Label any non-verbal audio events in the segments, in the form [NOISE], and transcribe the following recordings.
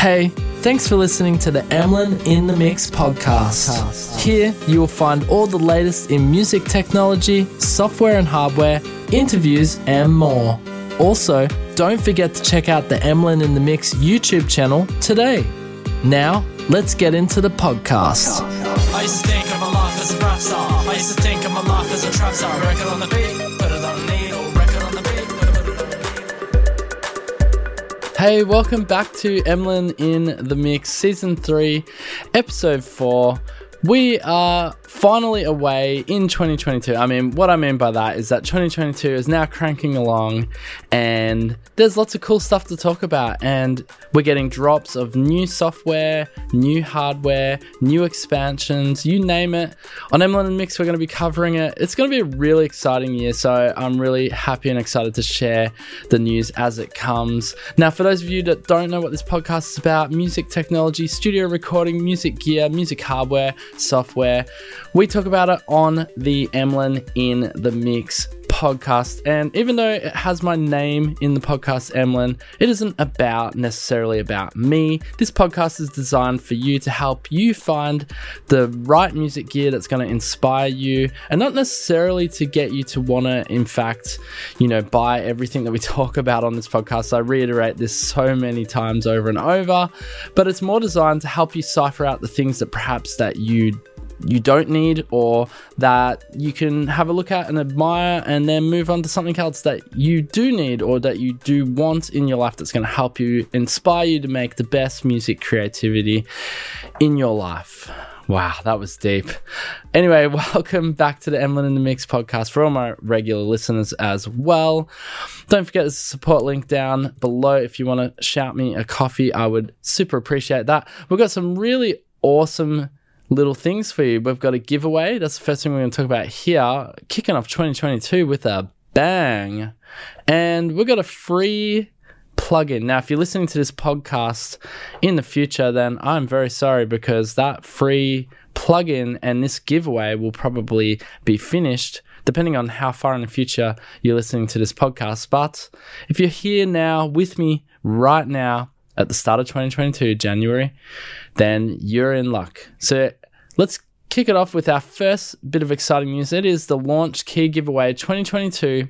Hey, thanks for listening to the Emlyn in the Mix podcast. Here you will find all the latest in music technology, software and hardware, interviews, and more. Also, don't forget to check out the Emlyn in the Mix YouTube channel today. Now, let's get into the podcast. I used to think of my life as a rap star. I used to think of my life as a trap star. Record on the beat, put it on Hey, welcome back to Emlyn in the Mix, Season 3, Episode 4. We are finally away in 2022. I mean, what I mean by that is that 2022 is now cranking along and there's lots of cool stuff to talk about. And we're getting drops of new software, new hardware, new expansions, you name it. On Emlyn and Mix, we're going to be covering it. It's going to be a really exciting year. So I'm really happy and excited to share the news as it comes. Now, for those of you that don't know what this podcast is about, music technology, studio recording, music gear, music hardware, software. We talk about it on the Emlyn in the Mix podcast. And even though it has my name in the podcast Emlyn, it isn't about necessarily about me. This podcast is designed for you to help you find the right music gear that's going to inspire you and not necessarily to get you to want to, in fact, you know, buy everything that we [LAUGHS] talk about on this podcast. I reiterate this so many times over and over, but it's more designed to help you cipher out the things that perhaps that you you don't need or that you can have a look at and admire and then move on to something else that you do need or that you do want in your life that's going to help you inspire you to make the best music creativity in your life. Wow, that was deep. Anyway, [LAUGHS] welcome back to the Emlyn in the Mix podcast for all my regular listeners as well. Don't forget a support link down below if you want to shout me a coffee. I would super appreciate that. We've got some really awesome little things for you. We've got a giveaway. That's the first thing we're going to talk about here. Kicking off 2022 with a bang. And we've got a free plugin. Now, if you're listening to this podcast in the future, then I'm very sorry because that free plugin and this giveaway will probably be finished depending on how far in the future you're listening to this podcast. But if you're here now with me right now at the start of 2022, January, then you're in luck. So let's kick it off with our first bit of exciting news. It is the Launchkey giveaway 2022.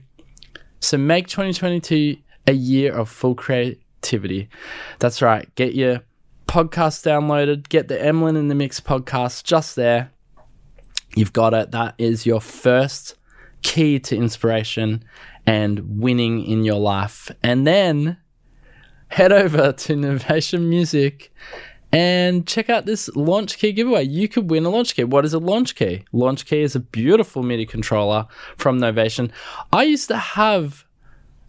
So make 2022 a year of full creativity. That's right. Get your podcast downloaded, get the Emlyn in the Mix podcast just there. You've got it. That is your first key to inspiration and winning in your life. And then head over to Novation Music and check out this Launchkey giveaway. You could win a Launchkey. What is a Launchkey? Launch key is a beautiful MIDI controller from Novation. I used to have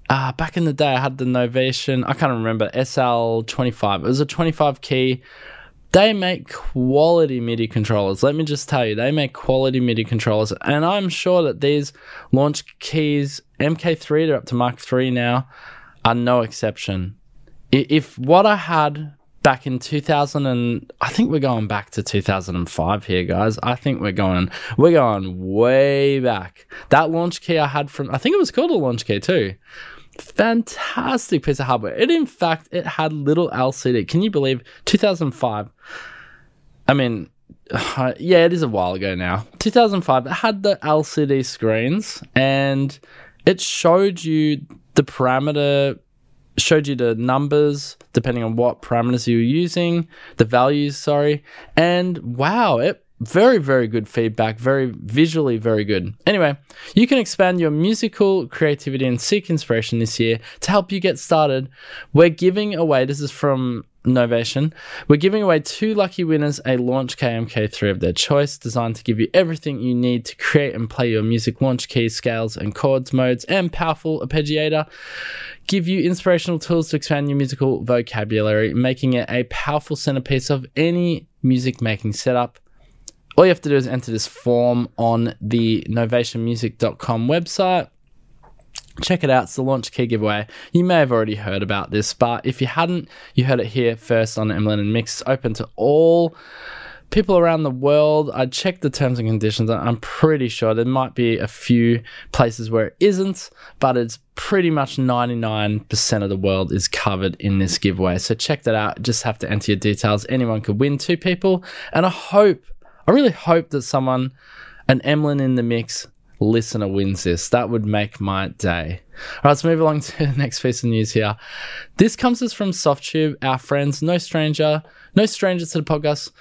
uh, back in the day, I had the Novation, I can't remember, SL25. It was a 25 key. They make quality MIDI controllers. Let me just tell you, they make quality MIDI controllers. And I'm sure that these Launchkeys, MK3, they're up to Mark 3 now, are no exception. If what I had back in 2000 and I think we're going back to 2005 here guys. I think we're going we're going way back. That Launchkey I had from I think it was called a Launchkey too. Fantastic piece of hardware. It in fact it had little LCD. Can you believe 2005? I mean [SIGHS] yeah, it is a while ago now. 2005 it had the LCD screens and it showed you the parameter showed you the numbers depending on what parameters you were using, the values, sorry. And wow, it very, very good feedback, very visually very good. Anyway, you can expand your musical creativity and seek inspiration this year to help you get started. We're giving away, this is from Novation, we're giving away two lucky winners a Launchkey MK3 of their choice, designed to give you everything you need to create and play your music Launchkeys, scales, and chords, modes, and powerful arpeggiator give you inspirational tools to expand your musical vocabulary, making it a powerful centerpiece of any music making setup. All you have to do is enter this form on the novationmusic.com website. Check it out. It's the Launchkey giveaway. You may have already heard about this, but if you hadn't, you heard it here first on Emlyn and Mix. It's open to all people around the world. I checked the terms and conditions. I'm pretty sure there might be a few places where it isn't, but it's pretty much 99% of the world is covered in this giveaway. So check that out. Just have to enter your details. Anyone could win two people. And I hope, I really hope that someone, an Emlyn in the mix listener wins this. That would make my day. All right, let's move along [LAUGHS] to the next piece of news here. This comes us from Softube, our friends, no stranger, no strangers to the podcast.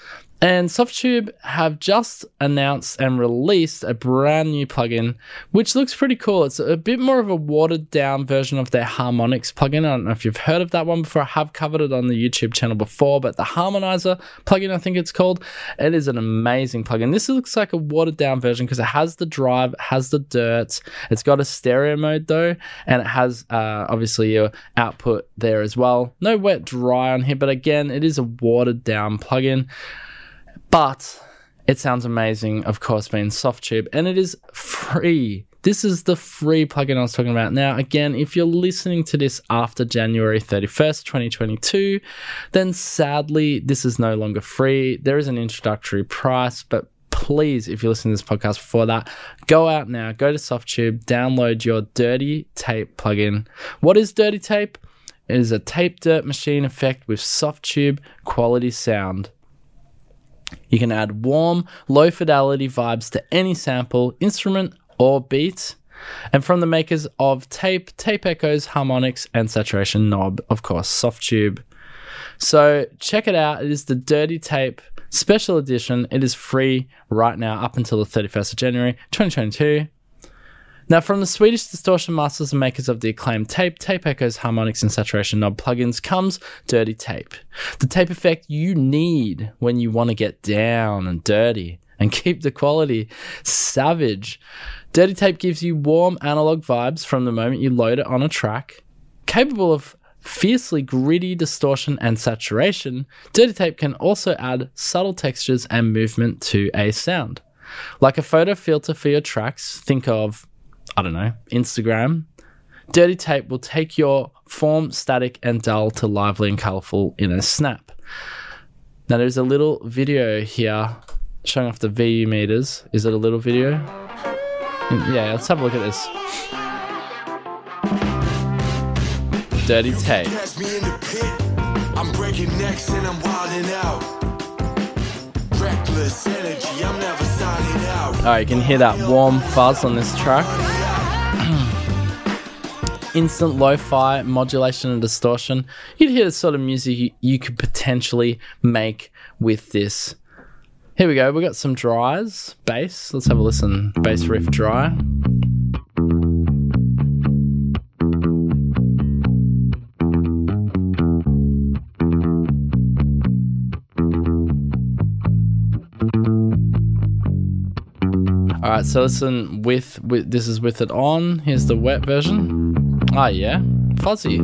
And Softube have just announced and released a brand new plugin, which looks pretty cool. It's a bit more of a watered down version of their Harmonics plugin. I don't know if you've heard of that one before. I have covered it on the YouTube channel before, but the Harmonizer plugin, I think it's called, it is an amazing plugin. This looks like a watered down version because it has the drive, it has the dirt. It's got a stereo mode though, and it has uh, obviously your output there as well. No wet dry on here, but again, it is a watered down plugin. But it sounds amazing, of course, being Softube, and it is free. This is the free plugin I was talking about. Now, again, if you're listening to this after January 31st, 2022, then sadly, this is no longer free. There is an introductory price, but please, if you're listening to this podcast before that, go out now, go to Softube, download your Dirty Tape plugin. What is Dirty Tape? It is a tape dirt machine effect with Softube quality sound. You can add warm, low fidelity vibes to any sample, instrument, or beat. And from the makers of Tape, Tape Echoes, Harmonics, and Saturation Knob, of course, Softube. So check it out. It is the Dirty Tape Special Edition. It is free right now up until the 31st of January 2022. Now, from the Swedish distortion masters and makers of the acclaimed tape, tape echoes, harmonics, and saturation knob plugins comes Dirty Tape. The tape effect you need when you want to get down and dirty and keep the quality savage. Dirty Tape gives you warm analog vibes from the moment you load it on a track, capable of fiercely gritty distortion and saturation. Dirty Tape can also add subtle textures and movement to a sound. Like a photo filter for your tracks, think of I don't know, Instagram. Dirty Tape will take your form static and dull to lively and colorful in a snap. Now there's a little video here showing off the VU meters. Is it a little video? Yeah, let's have a look at this. Dirty Tape. Catch me in the pit. I'm breaking necks and I'm wilding out. Reckless energy, I'm never signing out. Alright, you can hear that warm fuzz on this track. Instant lo fi modulation and distortion. You'd hear the sort of music you, you could potentially make with this. Here we go. We got some dries, bass. Let's have a listen. Bass riff dry. All right, so listen with with this is with it on. Here's the wet version. Ah, yeah, fuzzy,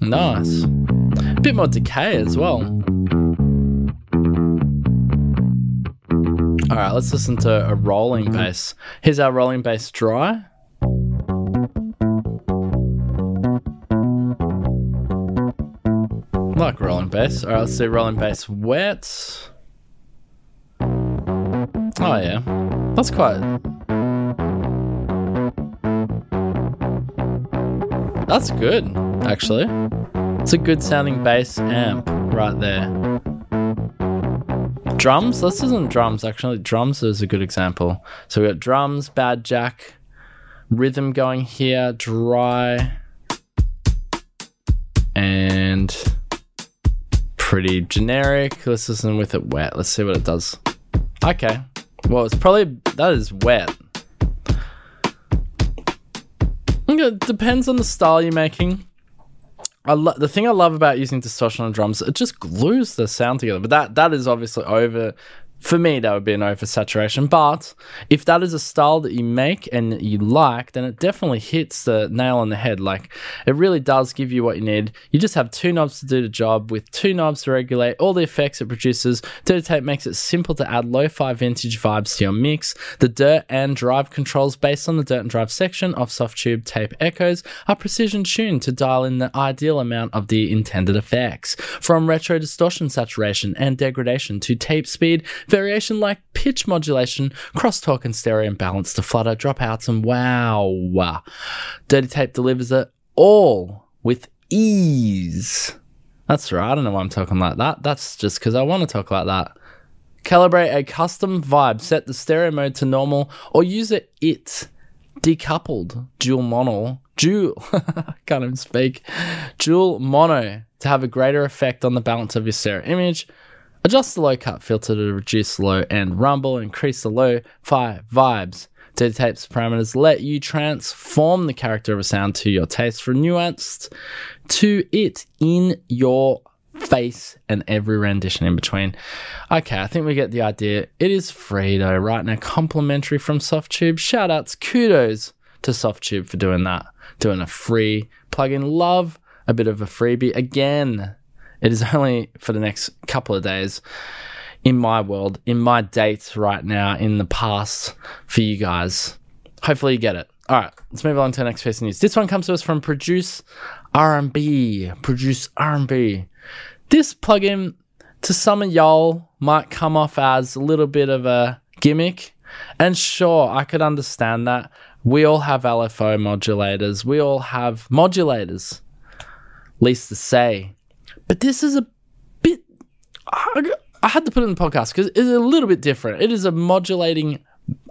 nice. A bit more decay as well. All right, let's listen to a rolling bass. Here's our rolling bass dry. Like rolling bass. All right, let's see rolling bass wet. Oh yeah, that's quite. That's good, actually. It's a good sounding bass amp right there. Drums. Listen to drums. Actually, drums is a good example. So we got drums, bad jack, rhythm going here, dry, and pretty generic. Let's listen with it wet. Let's see what it does. Okay. Well, it's probably that is wet. It depends on the style you're making. I lo- the thing I love about using distortion on drums, it just glues the sound together. But that that is obviously over For me, that would be an oversaturation. But if that is a style that you make and you like, then it definitely hits the nail on the head. Like it really does give you what you need. You just have two knobs to do the job with two knobs to regulate all the effects it produces. Dirty Tape makes it simple to add lo fi vintage vibes to your mix. The dirt and drive controls based on the dirt and drive section of Softube Tape Echoes are precision tuned to dial in the ideal amount of the intended effects. From retro distortion, saturation, and degradation to tape speed, variation like pitch modulation, crosstalk and stereo imbalance to flutter, dropouts, and wow. Dirty Tape delivers it all with ease. That's right. I don't know why I'm talking like that. That's just because I want to talk like that. Calibrate a custom vibe, set the stereo mode to normal, or use it it decoupled dual mono dual [LAUGHS] can't even speak dual mono to have a greater effect on the balance of your stereo image. Adjust the low cut filter to reduce low end rumble, increase the low fi vibes. Dirty Tape's parameters let you transform the character of a sound to your taste for nuanced to it in your face and every rendition in between. Okay, I think we get the idea. It is free though, right now, complimentary from Softube. Shout outs, kudos to Softube for doing that, doing a free plugin. Love a bit of a freebie. Again, it is only for the next couple of days in my world, in my dates right now, in the past for you guys. Hopefully you get it. All right, let's move on to the next piece of news. This one comes to us from Produce R&B. Produce R&B. This plugin to some of y'all might come off as a little bit of a gimmick. And sure, I could understand that. We all have LFO modulators. We all have modulators, least to say. But this is a bit. I, had to put it in the podcast because it's a little bit different. It is a modulating,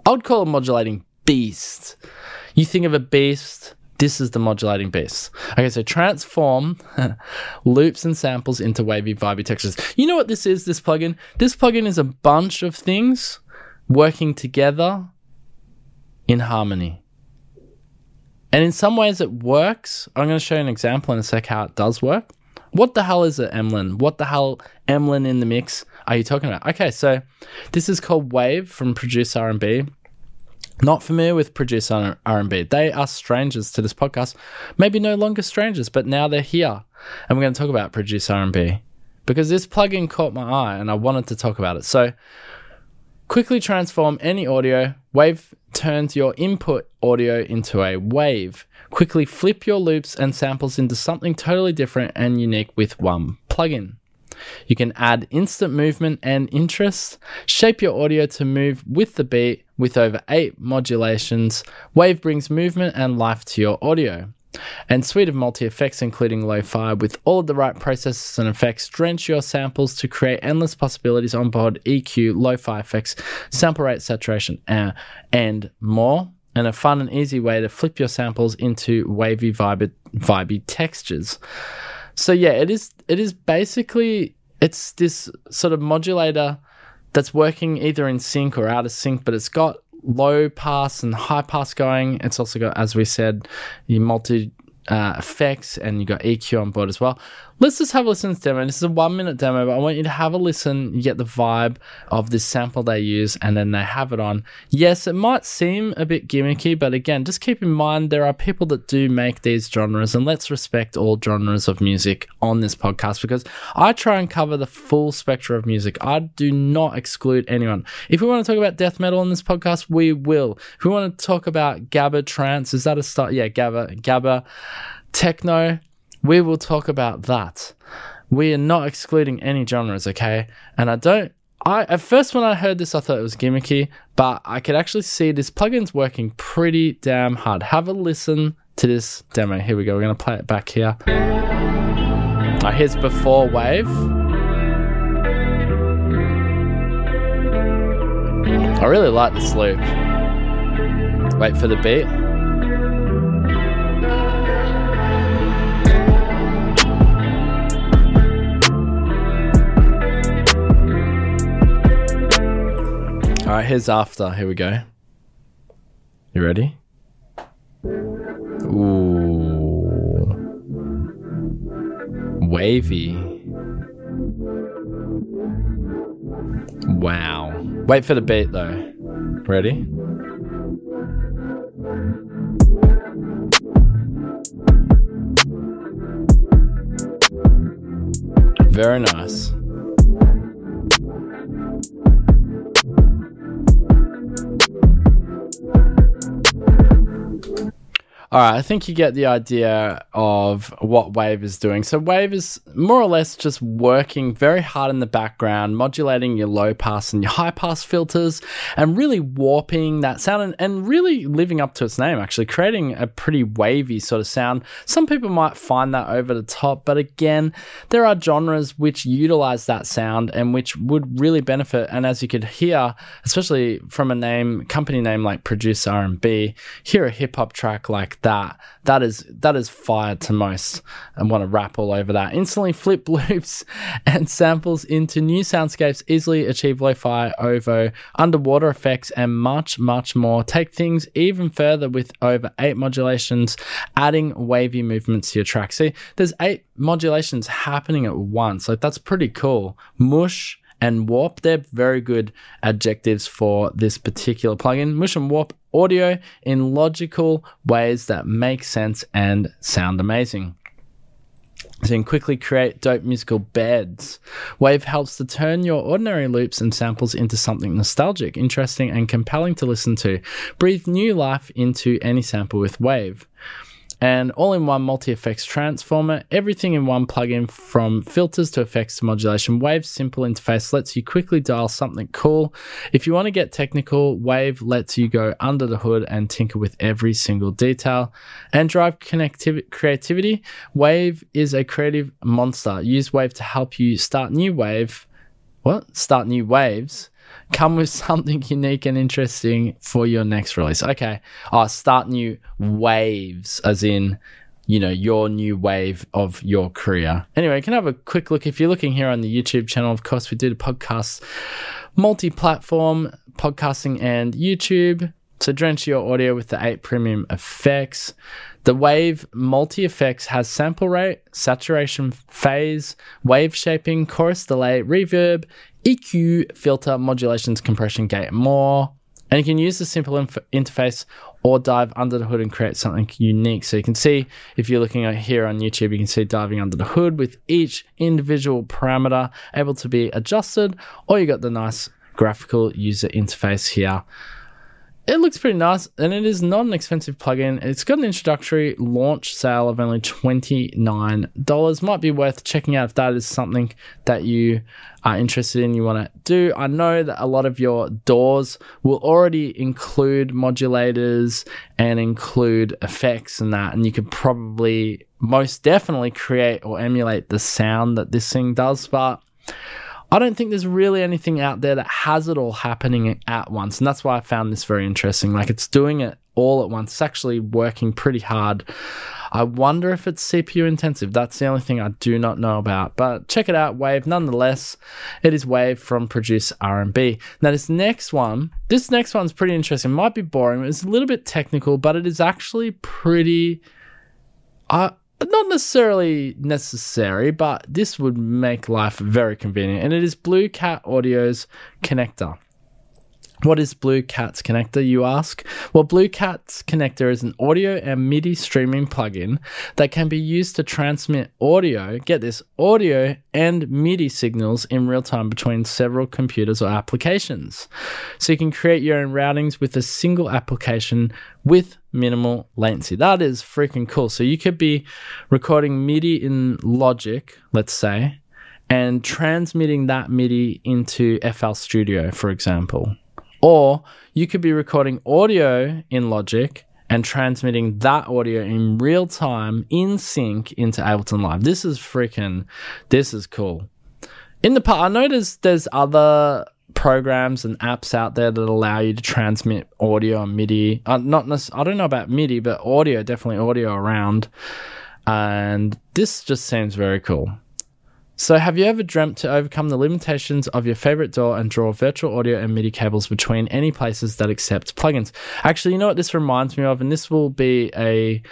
I would call it a modulating beast. You think of a beast, this is the modulating beast. Okay, so transform [LAUGHS] loops and samples into wavy, vibey textures. You know what this is, this plugin? This plugin is a bunch of things working together in harmony. And in some ways it works. I'm going to show you an example in a sec how it does work. What the hell is it, Emlyn? What the hell, Emlyn in the mix, are you talking about? Okay, so this is called Wave from Produce R&B. Not familiar with Produce R&B. They are strangers to this podcast. Maybe no longer strangers, but now they're here. And we're going to talk about Produce R&B because this plugin caught my eye and I wanted to talk about it. So quickly transform any audio. Wave turns your input audio into a wave. Quickly flip your loops and samples into something totally different and unique with one plugin. You can add instant movement and interest, shape your audio to move with the beat with over eight modulations. Wave brings movement and life to your audio. And suite of multi effects, including lo fi, with all of the right processes and effects, drench your samples to create endless possibilities on board EQ, lo fi effects, sample rate, saturation, and more. And a fun and easy way to flip your samples into wavy, vibey, vibey textures. So yeah, it is. It is basically it's this sort of modulator that's working either in sync or out of sync, but it's got low pass and high pass going. It's also got, as we said, your multi uh, effects and you got EQ on board as well. Let's just have a listen to this demo. This is a one minute demo, but I want you to have a listen. You get the vibe of this sample they use, and then they have it on. Yes, it might seem a bit gimmicky, but again, just keep in mind there are people that do make these genres, and let's respect all genres of music on this podcast because I try and cover the full spectrum of music. I do not exclude anyone. If we want to talk about death metal on this podcast, we will. If we want to talk about Gabba trance, is that a start? Yeah, Gabba, Gabba, techno we will talk about that. We are not excluding any genres, okay? And I don't. I at first when I heard this, I thought it was gimmicky, but I could actually see this plugin's working pretty damn hard. Have a listen to this demo. Here we go. We're gonna play it back here. Right, here's before wave. I really like this loop. Wait for the beat. All right, here's after. Here we go. You ready? Ooh. Wavy. Wow. Wait for the beat though. Ready? Very nice. All right, I think you get the idea of what Wave is doing. So, Wave is more or less just working very hard in the background, modulating your low pass and your high pass filters, and really warping that sound and, and really living up to its name, actually, creating a pretty wavy sort of sound. Some people might find that over the top, but again, there are genres which utilize that sound and which would really benefit. And as you could hear, especially from a name, company name like Produce R&B, hear a hip hop track like that. That is that is fire to most. And want to rap all over that. Instantly flip [LAUGHS] loops and samples into new soundscapes easily achieve lo-fi ovo underwater effects and much much more. Take things even further with over eight modulations adding wavy movements to your track. See there's eight modulations happening at once. Like that's pretty cool. Mush and warp they're very good adjectives for this particular plugin mush and warp audio in logical ways that make sense and sound amazing so you can quickly create dope musical beds. Wave helps to turn your ordinary loops and samples into something nostalgic, interesting, and compelling to listen to. Breathe new life into any sample with Wave and all-in-one multi-effects transformer. Everything in one plugin from filters to effects to modulation wave simple interface lets you quickly dial something cool. If you want to get technical wave lets you go under the hood and tinker with every single detail and drive connectivity creativity. Wave is a creative monster. Use wave to help you start new wave what? Start new waves come with [LAUGHS] something unique and interesting for your next release. Okay. Oh, start new waves, as in, you know, your new wave of your career. Anyway, you can have a quick look. If you're looking here on the YouTube channel, of course, we did a podcast, multi platform podcasting and YouTube. So drench your audio with the eight premium effects. The Wave multi effects has sample rate, saturation phase, wave shaping, chorus delay, reverb, EQ, filter, modulations, compression, gate, more. And you can use the simple inf- interface or dive under the hood and create something unique. So you can see if you're looking at here on YouTube, you can see diving under the hood with each individual parameter able to be adjusted, or you got the nice graphical user interface here it looks pretty nice and it is not an expensive plugin. It's got an introductory launch sale of only $29. Might be worth checking out if that is something that you are interested in, you want to do. I know that a lot of your DAWs will already include modulators and include effects and that, and you could probably most definitely create or emulate the sound that this thing does, but I don't think there's really anything out there that has it all happening at once. And that's why I found this very interesting. Like it's doing it all at once, it's actually working pretty hard. I wonder if it's CPU intensive. That's the only thing I do not know about. But check it out, Wave. Nonetheless, it is Wave from Produce R&B. Now this next one, this next one's pretty interesting. It might be boring. It's a little bit technical, but it is actually pretty. I not necessarily necessary, but this would make life very convenient. And it is Blue Cat Audio's connector. What is Blue Cat's connector, you ask? Well, Blue Cat's connector is an audio and MIDI streaming plugin that can be used to transmit audio, get this, audio and MIDI signals in real time between several computers or applications. So you can create your own routings with a single application with minimal latency. That is freaking cool. So you could be recording MIDI in Logic, let's say, and transmitting that MIDI into FL Studio, for example or you could be recording audio in Logic and transmitting that audio in real time in sync into Ableton Live. This is freaking, this is cool. In the past, I noticed there's other programs and apps out there that allow you to transmit audio and MIDI. Uh, not necessarily, I don't know about MIDI, but audio, definitely audio around. And this just seems very cool. So, have you ever dreamt to overcome the limitations of your favorite DAW and draw virtual audio and MIDI cables between any places that accept plugins? Actually, you know what this reminds me of, and this will be a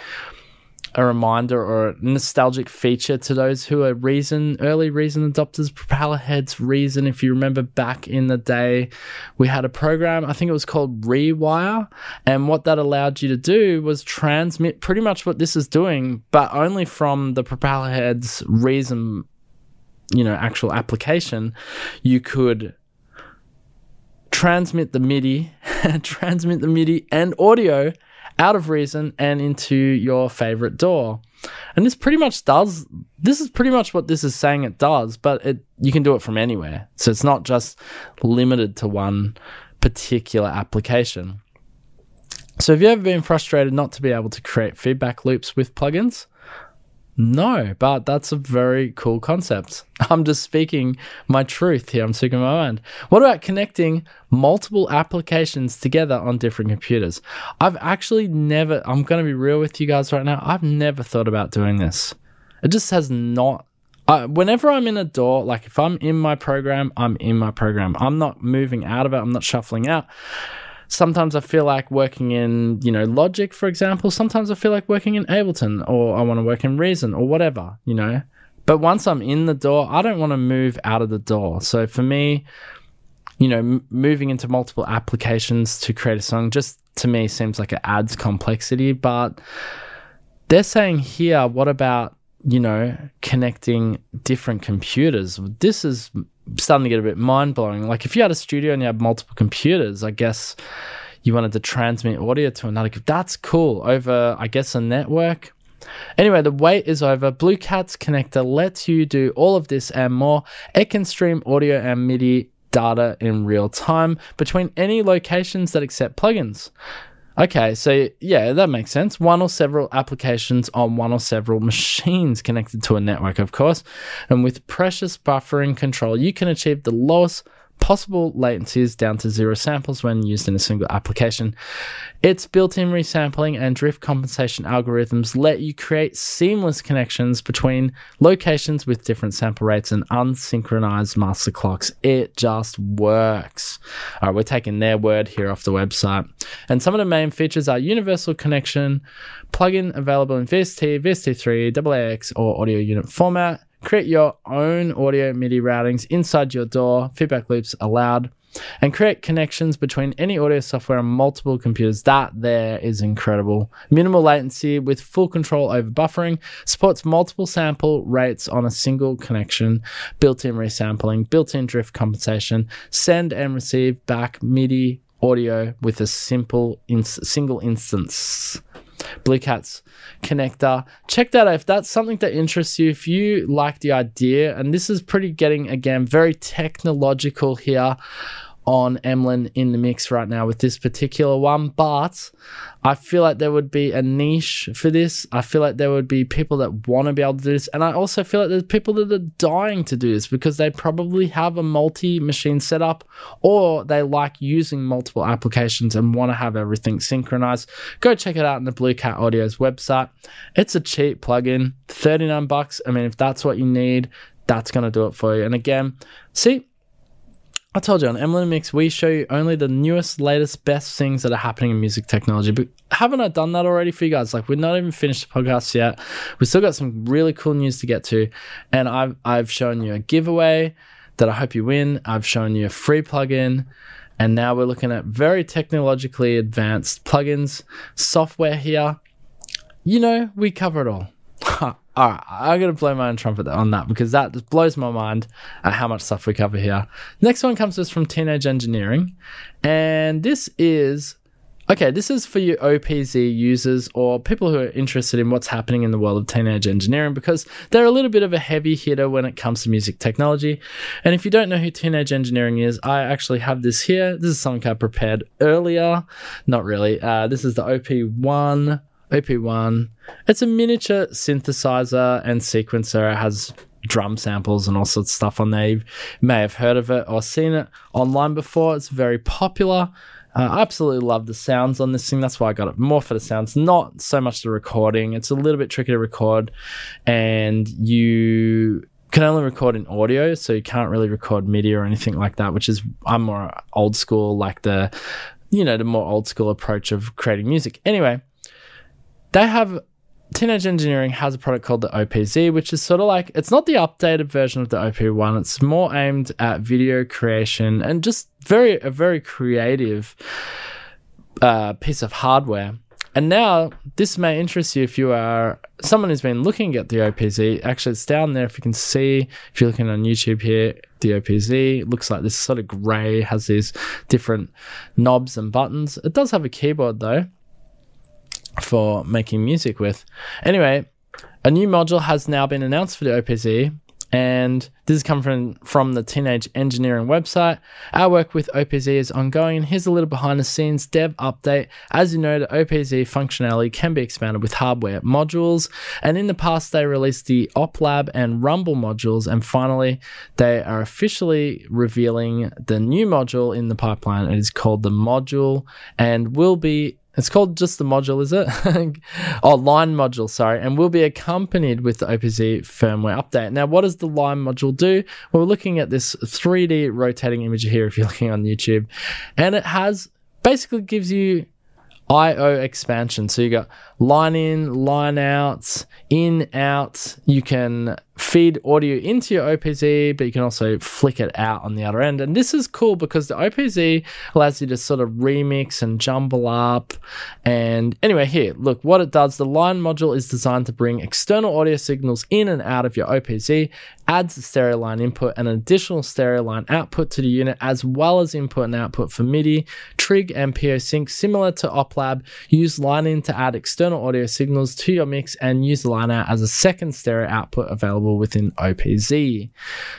a reminder or a nostalgic feature to those who are Reason, early Reason adopters, Propellerheads, Reason. If you remember back in the day, we had a program, I think it was called Rewire. And what that allowed you to do was transmit pretty much what this is doing, but only from the Propellerheads Reason, you know, actual application. You could transmit the MIDI, [LAUGHS] transmit the MIDI and audio out of Reason and into your favorite DAW. And this pretty much does this is pretty much what this is saying it does, but it you can do it from anywhere. So it's not just limited to one particular application. So have you ever been frustrated not to be able to create feedback loops with plugins? No, but that's a very cool concept. [LAUGHS] I'm just speaking my truth here. I'm speaking my mind. What about connecting multiple applications together on different computers? I've actually never, I'm going to be real with you guys right now. I've never thought about doing this. It just has not. Whenever I'm in a DAW, like if I'm in my program, I'm in my program. I'm not moving out of it. I'm not shuffling out sometimes I feel like working in, you know, Logic, for example. Sometimes I feel like working in Ableton or I want to work in Reason or whatever, you know. But once I'm in the DAW, I don't want to move out of the DAW. So for me, you know, m- moving into multiple applications to create a song just to me seems like it adds complexity. But they're saying here, what about, you know, connecting different computers? This is starting to get a bit mind blowing. Like if you had a studio and you had multiple computers, I guess you wanted to transmit audio to another. That's cool over, I guess, a network. Anyway, the wait is over. Blue Cat's connector lets you do all of this and more. It can stream audio and MIDI data in real time between any locations that accept plugins. Okay, so yeah, that makes sense. One or several applications on one or several [LAUGHS] machines connected to a network, of course. And with precious buffering control, you can achieve the lowest possible latencies down to zero samples when used in a single application. Its built in resampling and drift compensation algorithms let you create seamless connections between locations with different sample rates and unsynchronized master clocks. It just works. All right, we're taking their word here off the website. And some of the main features are universal connection, plugin available in VST, VST3, AAX, or audio unit format Create your own audio MIDI routings inside your DAW, feedback loops allowed, and create connections between any audio software on multiple computers. That there is incredible. Minimal latency with full control over buffering, supports multiple sample rates on a single connection, built in resampling, built in drift compensation, send and receive back MIDI audio with a simple single instance. Blue Cat's connector. Check that out if that's something that interests you. If you like the idea, and this is pretty getting again very technological here on Emlyn in the mix right now with this particular one, but I feel like there would be a niche for this. I feel like there would be people that want to be able to do this. And I also feel like there's people that are dying to do this because they probably have a multi machine setup or they like using multiple applications and want to have everything synchronized. Go check it out on the Blue Cat Audio's website. It's a cheap plugin, 39 bucks. I mean, if that's what you need, that's going to do it for you. And again, see, I told you on Emlyn Mix, we show you only the newest, latest, best things that are happening in music technology. But haven't I done that already for you guys? Like, we're not even finished the podcast yet. We've still got some really cool news to get to. And I've, I've shown you a giveaway that I hope you win. I've shown you a free plugin. And now we're looking at very technologically advanced plugins, software here. You know, we cover it all. All right, I'm gonna blow my own trumpet on that because that just blows my mind at how much stuff we cover here. Next one comes to us from Teenage Engineering, and this is okay. This is for you OPZ users or people who are interested in what's happening in the world of teenage engineering because they're a little bit of a heavy hitter when it comes to music technology. And if you don't know who Teenage Engineering is, I actually have this here. This is something I prepared earlier. Not really. Uh, this is the OP1 OP1. It's a miniature synthesizer and sequencer. It has drum samples and all sorts of stuff on there. You may have heard of it or seen it online before. It's very popular. Uh, I absolutely love the sounds on this thing. That's why I got it more for the sounds, not so much the recording. It's a little bit tricky to record, and you can only record in audio, so you can't really record MIDI or anything like that. Which is I'm more old school, like the you know the more old school approach of creating music. Anyway, they have Teenage Engineering has a product called the OPZ, which is sort of like it's not the updated version of the OP1. It's more aimed at video creation and just very a very creative uh, piece of hardware. And now this may interest you if you are someone who's been looking at the OPZ. Actually, it's down there if you can see. If you're looking on YouTube here, the OPZ looks like this sort of grey, has these different knobs and buttons. It does have a keyboard though for making music with. Anyway, a new module has now been announced for the OPZ, and this is coming from, from the Teenage Engineering website. Our work with OPZ is ongoing, and here's a little behind the scenes dev update. As you know, the OPZ functionality can be expanded with hardware modules, and in the past, they released the OpLab and Rumble modules, and finally, they are officially revealing the new module in the pipeline. It is called the module and will be it's called just the module, is it? [LAUGHS] oh, line module, sorry, and will be accompanied with the OPZ firmware update. Now, what does the line module do? Well, we're looking at this 3D rotating image here if you're looking on YouTube, and it has basically gives you IO expansion. So you got line in, line out, in, out. You can feed audio into your OPZ, but you can also flick it out on the other end. And this is cool because the OPZ allows you to sort of remix and jumble up. And anyway, here, look what it does. The line module is designed to bring external audio signals in and out of your OPZ, adds a stereo line input and an additional stereo line output to the unit, as well as input and output for MIDI, Trig, and PO Sync, similar to OpLab. Use line in to add external audio signals to your mix and use line out as a second stereo output available within OPZ.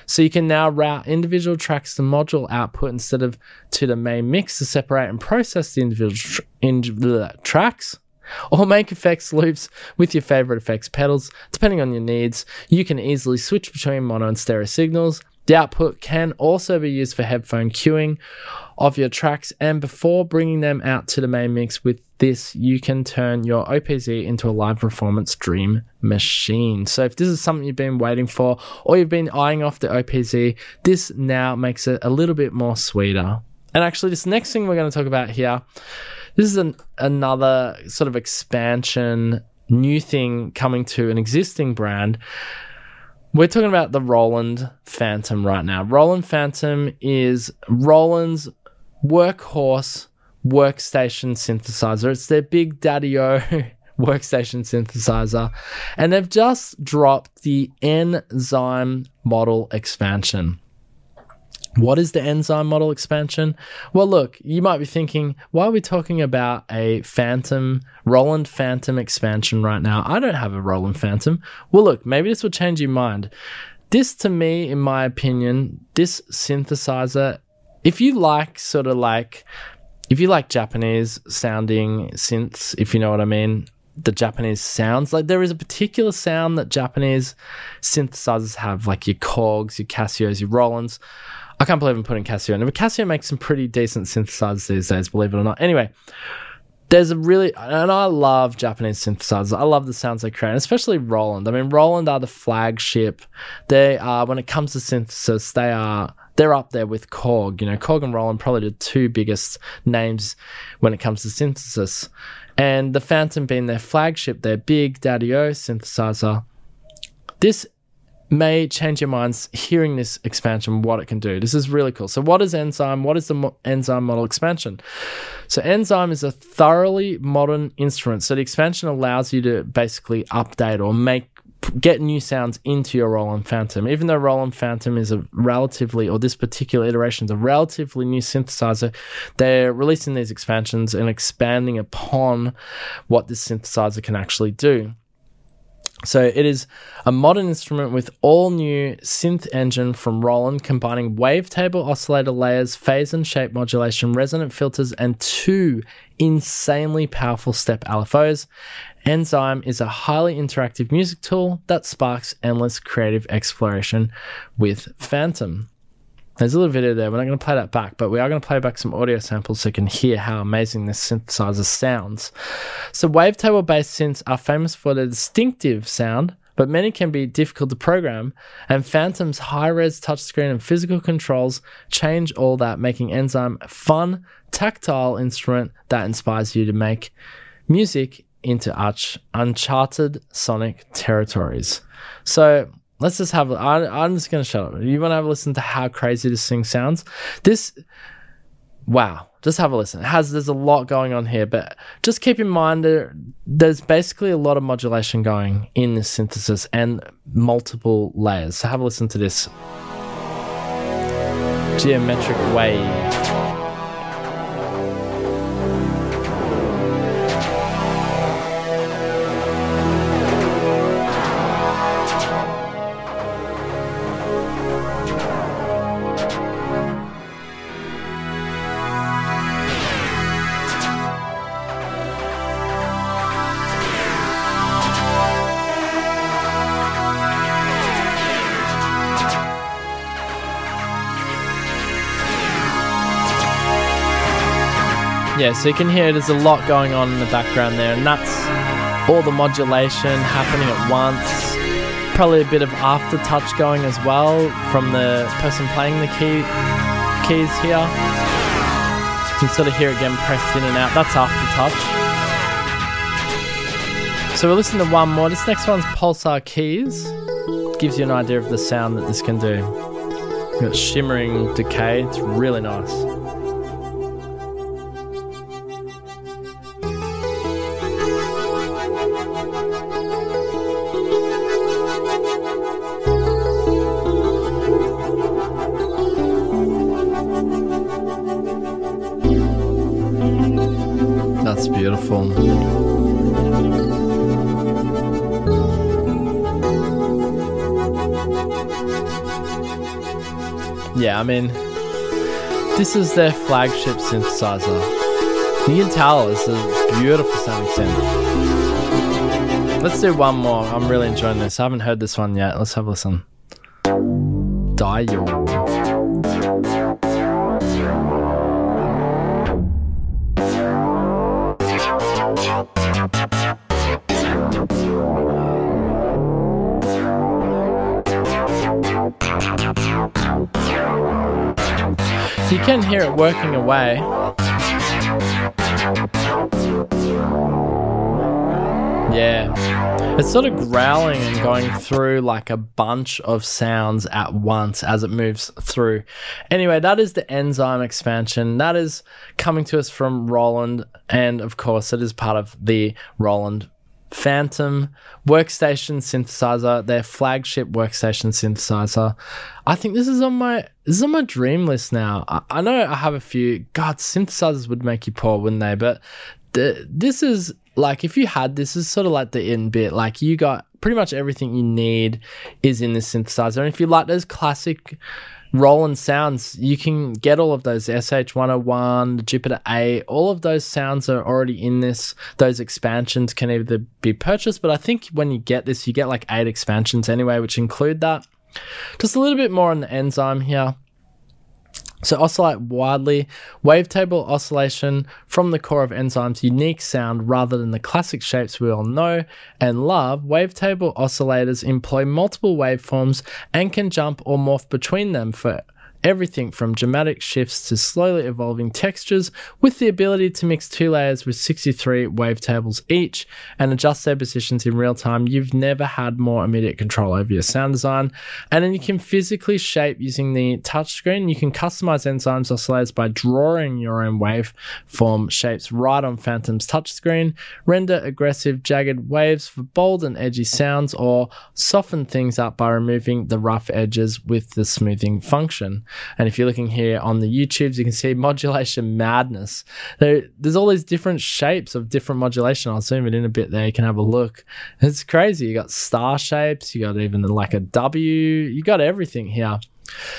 So you can now route individual tracks to module output instead of to the main mix to separate and process the individual tr- tracks. Or make effects loops with your favorite effects pedals. Depending on your needs, you can easily switch between mono and stereo signals. The output can also be used for headphone cueing of your tracks, and before bringing them out to the main mix with this, you can turn your OPZ into a live performance dream machine. So, if this is something you've been waiting for or you've been eyeing off the OPZ, this now makes it a little bit more sweeter. And actually, this next thing we're going to talk about here, this is an, another sort of expansion, new thing coming to an existing brand. We're talking about the Roland Fantom right now. Roland Fantom is Roland's workhorse workstation synthesizer. It's their big daddy o [LAUGHS] workstation synthesizer. And they've just dropped the Enzyme model expansion. What is the enzyme model expansion? Well, look, you might be thinking, why are we talking about a Fantom, Roland Fantom expansion right now? I don't have a Roland Fantom. Well, look, maybe this will change your mind. This, to me, in my opinion, this synthesizer, if you like sort of like, if you like Japanese sounding synths, if you know what I mean, the Japanese sounds. Like there is a particular sound that Japanese synthesizers have, like your Korgs, your Casios, your Rolands. I can't believe I'm putting Casio in it, but Casio makes some pretty decent synthesizers these days, believe it or not. Anyway, there's a really, and I love Japanese synthesizers. I love the sounds they create, especially Roland. I mean, Roland are the flagship. They are, when it comes to synthesis, they are, they're up there with Korg. You know, Korg and Roland probably the two biggest names when it comes to synthesis. And the Fantom being their flagship, their big Daddy O synthesizer. This may change your minds hearing this expansion, what it can do. This is really cool. So, what is Enzyme? What is the mo- Enzyme model expansion? So, Enzyme is a thoroughly modern instrument. So, the expansion allows you to basically update or make get new sounds into your Roland Fantom. Even though Roland Fantom is a relatively, or this particular iteration is a relatively new synthesizer, they're releasing these expansions and expanding upon what this synthesizer can actually do. So it is a modern instrument with all new synth engine from Roland, combining wavetable oscillator layers, phase and shape modulation, resonant filters, and two insanely powerful step LFOs. Enzyme is a highly interactive music tool that sparks endless creative exploration with Fantom. There's a little video there. We're not going to play that back, but we are going to play back some audio samples so you can hear how amazing this synthesizer sounds. So, wavetable based synths are famous for their distinctive sound, but many can be difficult to program. And Fantom's high res touchscreen and physical controls change all that, making Enzyme a fun, tactile instrument that inspires you to make music into uncharted sonic territories. So let's just have. I, I'm just gonna shut up. You want to have a listen to how crazy this thing sounds? This, wow. Just have a listen. It has there's a lot going on here, but just keep in mind there, there's basically a lot of modulation going in this synthesis and multiple layers. So have a listen to this geometric wave. Yeah, so you can hear there's a lot going on in the background there, and that's all the modulation happening at once. Probably a bit of aftertouch going as well from the person playing the key keys here. You can sort of hear it getting pressed in and out. That's aftertouch. So we'll listen to one more. This next one's Pulsar Keys. Gives you an idea of the sound that this can do. Got shimmering decay. It's really nice. That's beautiful. Yeah, I mean, this is their flagship synthesizer. You can tell it's a beautiful sounding synth. Let's do one more. I'm really enjoying this. I haven't heard this one yet. Let's have a listen. Die Dial. You can hear it working away. Yeah. It's sort of growling and going through like a bunch of sounds at once as it moves through. Anyway, that is the enzyme expansion. That is coming to us from Roland. And of course, it is part of the Roland Fantom workstation synthesizer, their flagship workstation synthesizer. I think this is on my this is on my dream list now. I, I know I have a few. God, synthesizers would make you poor, wouldn't they? But this is like if you had this is sort of like the in bit. Like you got pretty much everything you need is in this synthesizer. And if you like those classic Roland sounds, you can get all of those SH101, the Jupiter-8, all of those sounds are already in this. Those expansions can either be purchased, but I think when you get this, you get like eight expansions anyway, which include that. Just a little bit more on the enzyme here. So oscillate widely, wavetable oscillation from the core of enzymes unique sound rather than the classic shapes we all know and love. Wavetable oscillators employ multiple waveforms and can jump or morph between them for everything from dramatic shifts to slowly evolving textures with the ability to mix two layers with 63 wavetables each and adjust their positions in real time. You've never had more immediate control over your sound design. And then you can physically shape using the touchscreen. You can customize enzymes oscillators by drawing your own waveform shapes right on Fantom's touchscreen. Render aggressive, jagged waves for bold and edgy sounds or soften things up by removing the rough edges with the smoothing function. And if you're looking here on the YouTubes, you can see modulation madness. There, there's all these different shapes of different modulation. I'll zoom it in a bit there. You can have a look. It's crazy. You got star shapes. You got even like a W. You got everything here.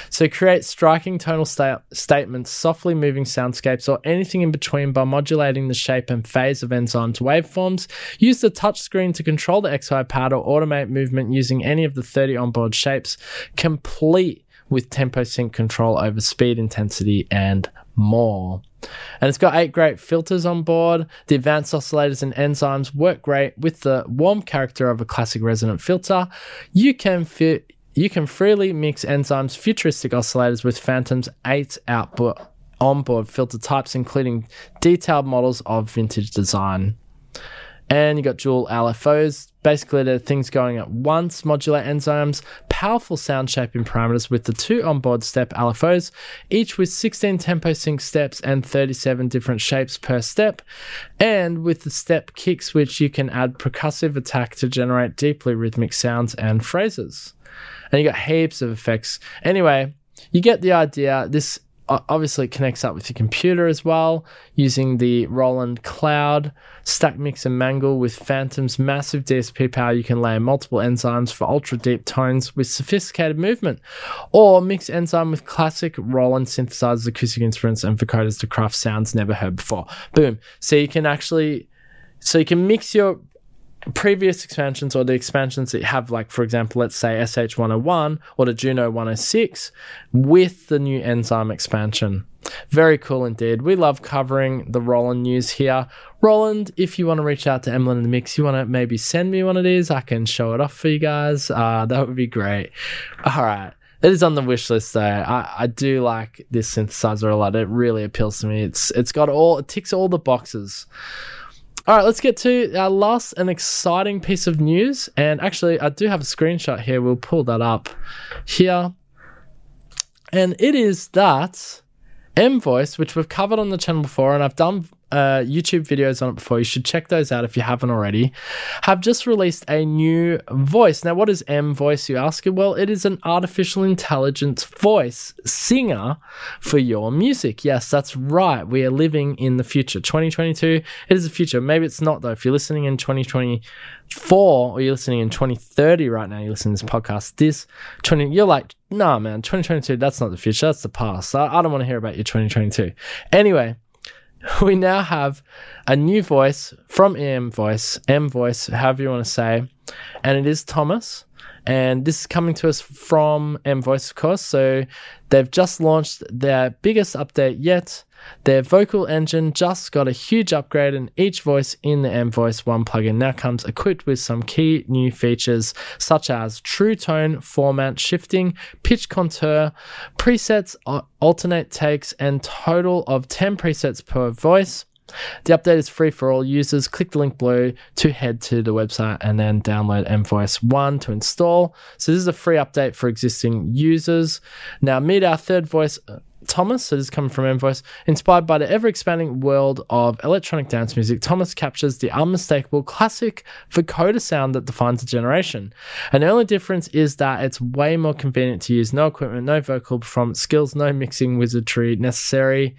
So create striking tonal sta- statements, softly moving soundscapes, or anything in between by modulating the shape and phase of enzymes waveforms. Use the touchscreen to control the XY pad or automate movement using any of the 30 onboard shapes, complete with tempo sync control over speed, intensity, and more. And it's got eight great filters on board. The advanced oscillators and enzymes work great with the warm character of a classic resonant filter. You can fit you can freely mix enzymes futuristic oscillators with Fantom's eight output onboard filter types, including detailed models of vintage design. And you got dual LFOs. Basically, they're things going at once, modular enzymes, powerful sound shaping parameters with the two onboard step LFOs, each with 16 tempo sync steps and 37 different shapes per step. And with the step kick switch, you can add percussive attack to generate deeply rhythmic sounds and phrases. And you got heaps of effects. Anyway, you get the idea. This obviously it connects up with your computer as well using the Roland Cloud stack mix and mangle with Fantom's massive DSP power. You can layer multiple enzymes for ultra deep tones with sophisticated movement, or mix enzyme with classic Roland synthesizers, acoustic instruments, and vocoders to craft sounds never heard before. Boom! So you can actually, so you can mix your previous expansions or the expansions that have, like for example, let's say SH101 or the Juno 106 with the new enzyme expansion. Very cool indeed. We love covering the Roland news here. Roland, if you want to reach out to Emlyn in the Mix, you want to maybe send me one of these, I can show it off for you guys. Uh, that would be great. All right. It is on the wish list though. I, I do like this synthesizer a lot. It really appeals to me. It's it's got all it ticks all the boxes. All right, let's get to our last and exciting piece of news. And actually, I do have a screenshot here. We'll pull that up here. And it is that Emvoice, which we've covered on the channel before, and I've done uh, YouTube videos on it before. You should check those out if you haven't already. Have just released a new voice. Now, what is Emvoice, you ask? Well, it is an artificial intelligence voice singer for your music. Yes, that's right. We are living in the future. 2022, it is the future. Maybe it's not, though. If you're listening in 2024 or you're listening in 2030 right now, you're listening to this podcast, this 20, you're like, nah, man, 2022, that's not the future. That's the past. I, I don't want to hear about your 2022. Anyway, [LAUGHS] we now have a new voice from Emvoice, M Voice, however you want to say, and it is Thomas. And this is coming to us from Emvoice, of course. So they've just launched their biggest update yet. Their vocal engine just got a huge upgrade, and each voice in the Emvoice 1 plugin now comes equipped with some key new features such as true tone formant shifting, pitch contour, presets, alternate takes, and total of 10 presets per voice. The update is free for all users. Click the link below to head to the website and then download Emvoice 1 to install. So, this is a free update for existing users. Now, meet our third voice. Uh, Thomas, this is coming from Emvoice. Inspired by the ever expanding world of electronic dance music, Thomas captures the unmistakable classic vocoder sound that defines a generation. And the only difference is that it's way more convenient to use. No equipment, no vocal performance skills, no mixing wizardry necessary.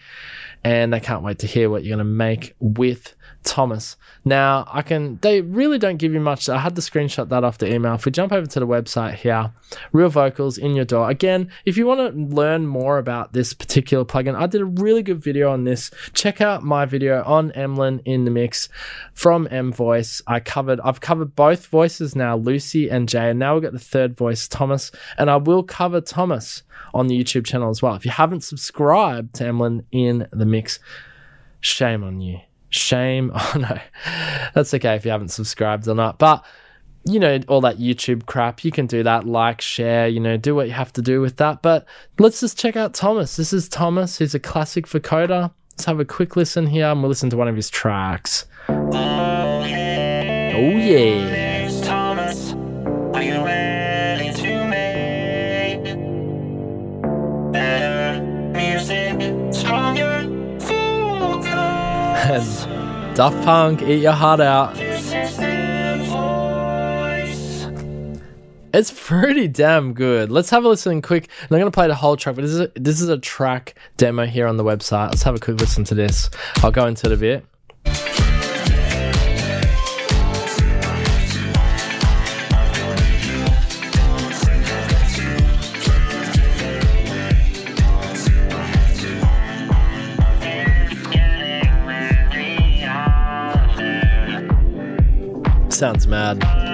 And I can't wait to hear what you're going to make with Thomas. Now, I can, they really don't give you much. I had to screenshot that off the email. If we jump over to the website here, Real Vocals in your DAW. Again, if you want to learn more about this particular plugin, I did a really good video on this. Check out my video on Emlyn in the mix from Emvoice. I covered, I've covered both voices now, Lucy and Jay, and now we've got the third voice, Thomas, and I will cover Thomas on the YouTube channel as well. If you haven't subscribed to Emlyn in the mix, shame on you. Shame. [LAUGHS] Oh no, that's okay if you haven't subscribed or not. But you know, all that YouTube crap, you can do that, like, share, you know, do what you have to do with that. But let's just check out Thomas. This is Thomas. He's a classic vocoder. Let's have a quick listen here and we'll listen to one of his tracks. Oh, yeah. And Daft Punk, eat your heart out. It's pretty damn good. Let's have a listen quick. I'm not going to play the whole track, but this is a, this is a track demo here on the website. Let's have a quick listen to this. I'll go into it a bit. Sounds mad.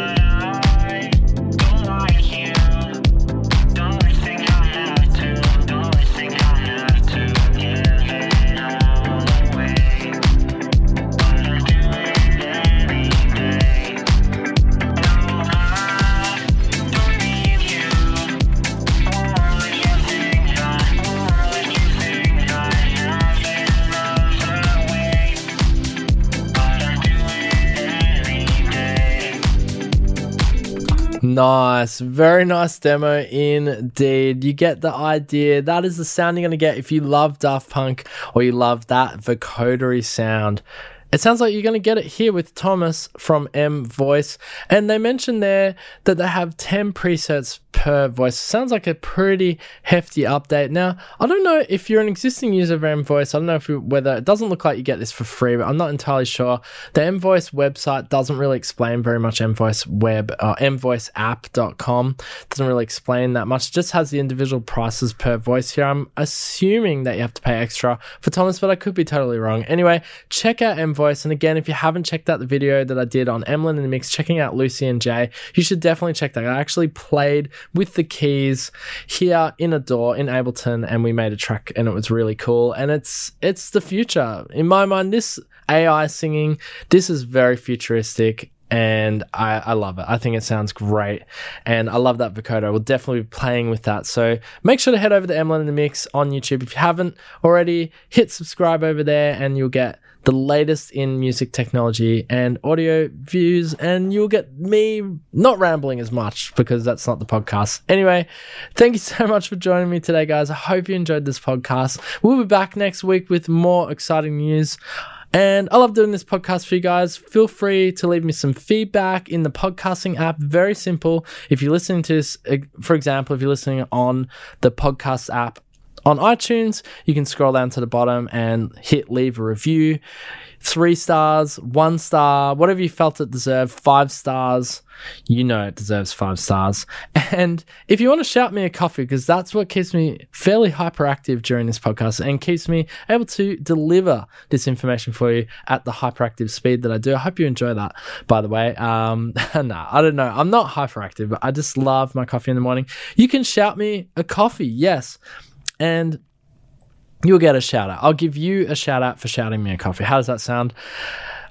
Nice. Very nice demo indeed. You get the idea. That is the sound you're going to get if you love Daft Punk or you love that vocodery sound. It sounds like you're going to get it here with Thomas from Emvoice. And they mentioned there that they have 10 presets per voice. Sounds like a pretty hefty update. Now, I don't know if you're an existing user of Emvoice. I don't know if you, whether it doesn't look like you get this for free, but I'm not entirely sure. The Emvoice website doesn't really explain very much. Emvoice web, uh, emvoiceapp.com doesn't really explain that much. It just has the individual prices per voice here. I'm assuming that you have to pay extra for Thomas, but I could be totally wrong. Anyway, check out Emvoice. And again, if you haven't checked out the video that I did on Emlyn and the Mix, checking out Lucy and Jay, you should definitely check that. I actually played with the keys here in a DAW in Ableton, and we made a track, and it was really cool. And it's it's the future in my mind. This AI singing, this is very futuristic. And I, I love it. I think it sounds great. And I love that vocoder. We'll definitely be playing with that. So make sure to head over to Emlyn in the Mix on YouTube. If you haven't already, hit subscribe over there and you'll get the latest in music technology and audio views, and you'll get me not rambling as much because that's not the podcast. Anyway, thank you [LAUGHS] so much for joining me today, guys. I hope you enjoyed this podcast. We'll be back next week with more exciting news. And I love doing this podcast for you guys. Feel free to leave me some feedback in the podcasting app. Very simple. If you're listening to this, uh, for example, if you're listening on the podcast app, on iTunes, you can scroll down to the bottom and hit leave a review. Three stars, one star, whatever you felt it deserved, five stars. You know it deserves five stars. [LAUGHS] And if you want to shout me a coffee, because that's what keeps me fairly hyperactive during this podcast and keeps me able to deliver this information for you at the hyperactive speed that I do. I hope you enjoy that, by the way. Um, [LAUGHS] nah, I don't know. I'm not hyperactive, but I just love my coffee in the morning. You can shout me a coffee, yes and you'll get a shout out. I'll give you a shout out for shouting me a coffee. How does that sound?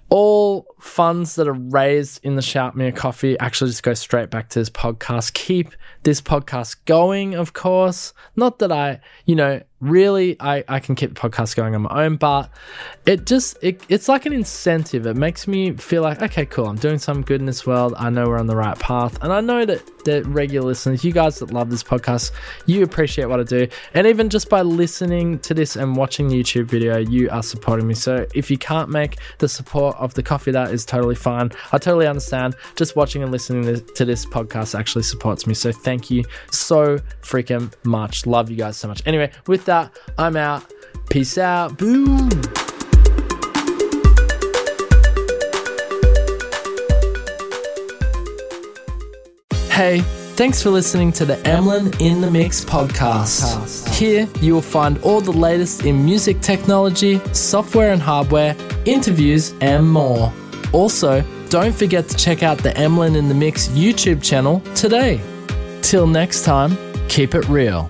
All funds that are raised in the Shout Me a Coffee actually just go straight back to this podcast. Keep this podcast going, of course. Not that I, you know, really I, I can keep the podcast going on my own, but it just it, it's like an incentive. It makes me feel like, okay, cool, I'm doing some good in this world. I know we're on the right path. And I know that the regular listeners, you guys that love this podcast, you appreciate what I do. And even just by listening to this and watching the YouTube video, you are supporting me. So if you can't make the support of the coffee, that is totally fine. I totally understand. Just watching and listening to this podcast actually supports me. So thank you so freaking much. Love you guys so much. Anyway, with I'm out. Peace out. Boom. Hey, thanks for listening to the Emlyn in the Mix podcast. Here you will find all the latest in music technology, software and hardware, interviews, and more. Also, don't forget to check out the Emlyn in the Mix YouTube channel today. Till next time, keep it real.